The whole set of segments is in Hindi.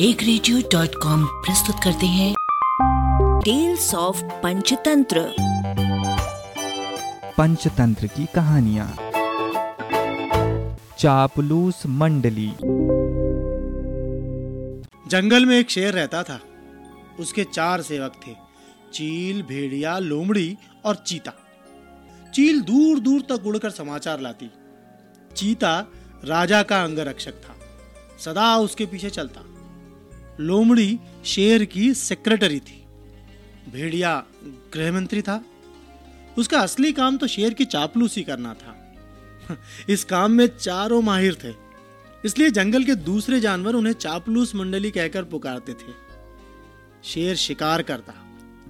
एक रेडियो डॉट कॉम प्रस्तुत करते हैं। टेल्स ऑफ़ पंचतंत्र पंचतंत्र की कहानियाँ। चापलूस मंडली। जंगल में एक शेर रहता था। उसके चार सेवक थे। चील भेड़िया लोमड़ी और चीता। चील दूर दूर तक उड़कर समाचार लाती। चीता राजा का अंगरक्षक था। सदा उसके पीछे चलता। लोमड़ी शेर की सेक्रेटरी थी। भेड़िया गृह मंत्री था। उसका असली काम तो शेर की चापलूसी करना था। इस काम में चारों माहिर थे। इसलिए जंगल के दूसरे जानवर उन्हें चापलूस मंडली कहकर पुकारते थे। शेर शिकार करता,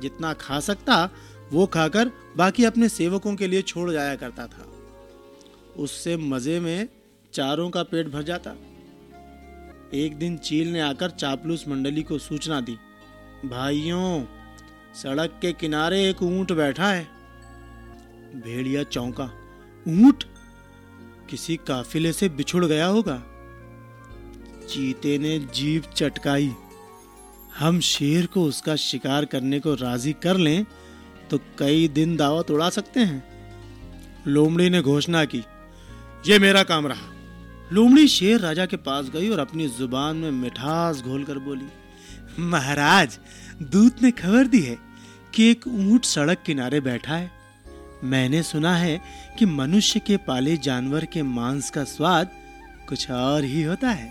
जितना खा सकता, वो खाकर बाकी अपने सेवकों के लिए छोड़ जाया करता था। उससे मज़े में चारों का पेट भर जाता। एक दिन चील ने आकर चापलूस मंडली को सूचना दी, भाइयों, सड़क के किनारे एक ऊँट बैठा है। भेड़िया चौंका, ऊँट? किसी काफिले से बिछुड़ गया होगा? चीते ने जीप चटकाई, हम शेर को उसका शिकार करने को राज़ी कर लें तो कई दिन दावत उड़ा सकते हैं। लोमड़ी ने घोषणा की यह मेरा काम रहा। लोमड़ी शेर राजा के पास गई और अपनी ज़ुबान में मिठास घोलकर बोली, महाराज, दूत ने खबर दी है कि एक ऊँट सड़क किनारे बैठा है। मैंने सुना है कि मनुष्य के पाले जानवर के मांस का स्वाद कुछ और ही होता है।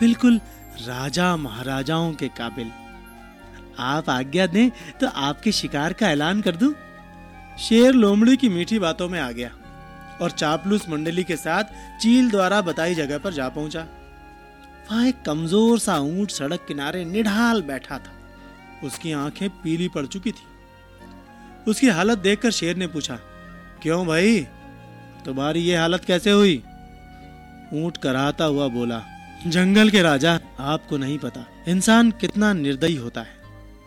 बिल्कुल राजा महाराजाओं के काबिल। आप आज्ञा दें तो आपके शिकार का ऐलान कर दूँ? शेर लोमड़ी की मीठी बातों में आ गया। और चापलूस मंडली के साथ चील द्वारा बताई जगह पर जा पहुँचा। वहाँ एक कमज़ोर सा ऊँट सड़क किनारे निढाल बैठा था। उसकी आँखें पीली पड़ चुकी थी। उसकी हालत देखकर शेर ने पूछा, क्यों भाई? तुम्हारी ये हालत कैसे हुई? ऊँट कराता हुआ बोला, जंगल के राजा, आपको नहीं पता, इंसान कितना निर्दयी होता है।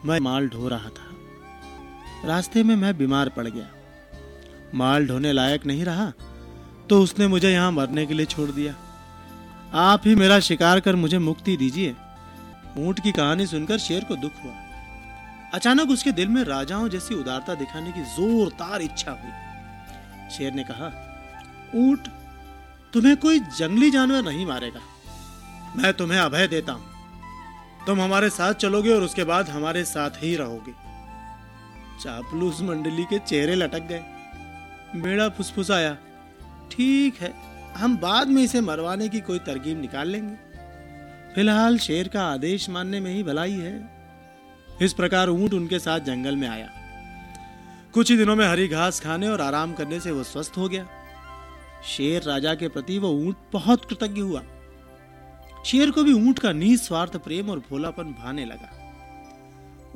मैं माल ढो रहा था। रास्ते में मैं बीमार पड़ गया। माल ढोने लायक नहीं रहा तो उसने मुझे यहाँ मरने के लिए छोड़ दिया। आप ही मेरा शिकार कर मुझे मुक्ति दीजिए। ऊँट की कहानी सुनकर शेर को दुख हुआ। अचानक उसके दिल में राजाओं जैसी उदारता दिखाने की जोरदार इच्छा हुई। शेर ने कहा, ऊँट, तुम्हें कोई जंगली जानवर नहीं मारेगा। मैं तुम्हें अभय देता हूँ। तुम हमारे साथ चलोगे और उसके बाद हमारे साथ ही रहोगे। चापलूस मंडली के चेहरे लटक गए। बेड़ा फुसफुसाया, ठीक है, हम बाद में इसे मरवाने की कोई तरकीब निकाल लेंगे। फ़िलहाल शेर का आदेश मानने में ही भलाई है। इस प्रकार ऊँट उनके साथ जंगल में आया। कुछ ही दिनों में हरी घास खाने और आराम करने से वो स्वस्थ हो गया। शेर राजा के प्रति वो ऊँट बहुत कृतज्ञ हुआ। शेर को भी ऊँट का निस्वार्थ प्रेम और भोलापन भाने लगा।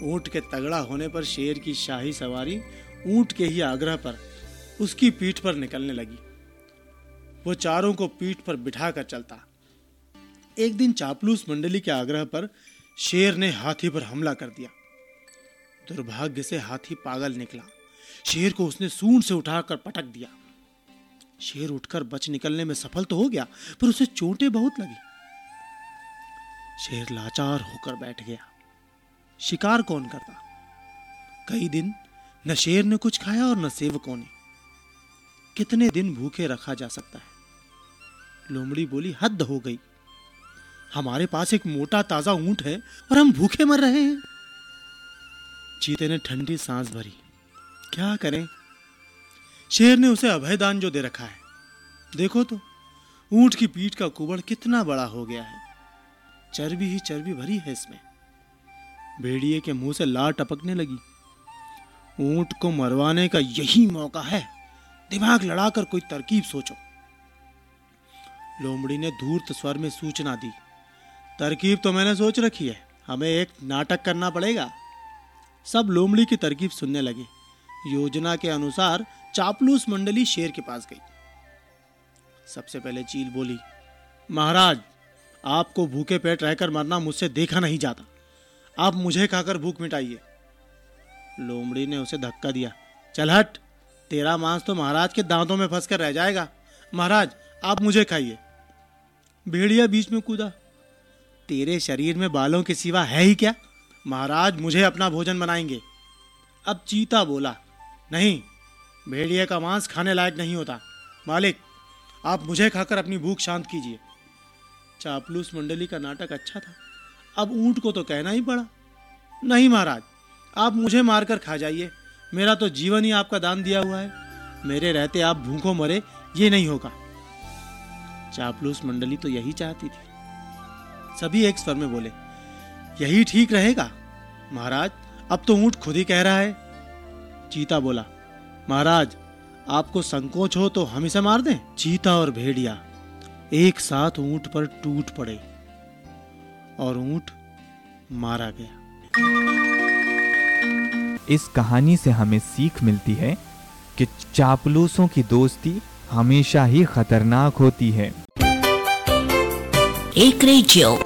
ऊँट के तगड़ा होने पर शेर की शाही सवारी ऊँट के ही आग्रह पर उसकी पीठ पर निकलने लगी। वो चारों को पीठ पर बिठा कर चलता। एक दिन चापलूस मंडली के आग्रह पर शेर ने हाथी पर हमला कर दिया। दुर्भाग्य से हाथी पागल निकला। शेर को उसने सूंड से उठाकर पटक दिया। शेर उठकर बच निकलने में सफल तो हो गया, पर उसे चोटें बहुत लगी। शेर लाचार होकर बैठ गया। शिकार कौन करता? कई दिन न शेर ने कुछ खाया और न सेवकों ने। कितने दिन भूखे रखा जा सकता है? लोमड़ी बोली, हद हो गई। हमारे पास एक मोटा ताज़ा ऊँट है और हम भूखे मर रहे हैं। चीते ने ठंडी सांस भरी। क्या करें? शेर ने उसे अभयदान जो दे रखा है। देखो तो ऊँट की पीठ का कुबड़ कितना बड़ा हो गया है। चर्बी ही चर्बी भरी है इसमें। भेड़िए के मुँह से लार टपकने लगी। ऊँट को मरवाने का यही मौका है। दिमाग लड़ाकर कोई तरकीब सोचो। लोमड़ी ने धूर्त स्वर में सूचना दी, तरकीब तो मैंने सोच रखी है, हमें एक नाटक करना पड़ेगा। सब लोमड़ी की तरकीब सुनने लगे। योजना के अनुसार चापलूस मंडली शेर के पास गई। सबसे पहले चील बोली, महाराज, आपको भूखे पेट रहकर मरना मुझसे देखा नहीं जाता। आप मुझे खाकर भूख मिटाइए। लोमड़ी ने उसे धक्का दिया, चल हट। तेरा मांस तो महाराज के दांतों में फंस कर रह जाएगा। महाराज, आप मुझे खाइए। भेड़िया बीच में कूदा। तेरे शरीर में बालों के सिवा है ही क्या? महाराज, मुझे अपना भोजन बनाएँगे। अब चीता बोला, नहीं भेड़िए का मांस खाने लायक नहीं होता। मालिक, आप मुझे खाकर अपनी भूख शांत कीजिए। चापलूस मंडली का नाटक अच्छा था। अब ऊँट को तो कहना ही पड़ा, नहीं महाराज, आप मुझे मारकर खा जाइए। मेरा तो जीवन ही आपका दान दिया हुआ है। मेरे रहते आप भूखों मरे, ये नहीं होगा। चापलूस मंडली तो यही चाहती थी। सभी एक स्वर में बोले, यही ठीक रहेगा? महाराज, अब तो ऊँट खुद ही कह रहा है। चीता बोला, महाराज, आपको संकोच हो तो हम इसे मार दें? चीता और भेड़िया एक साथ ऊँट पर टूट पड़े और ऊँट मारा गया। इस कहानी से हमें सीख मिलती है कि चापलूसों की दोस्ती हमेशा ही खतरनाक होती है। एक रेडियो।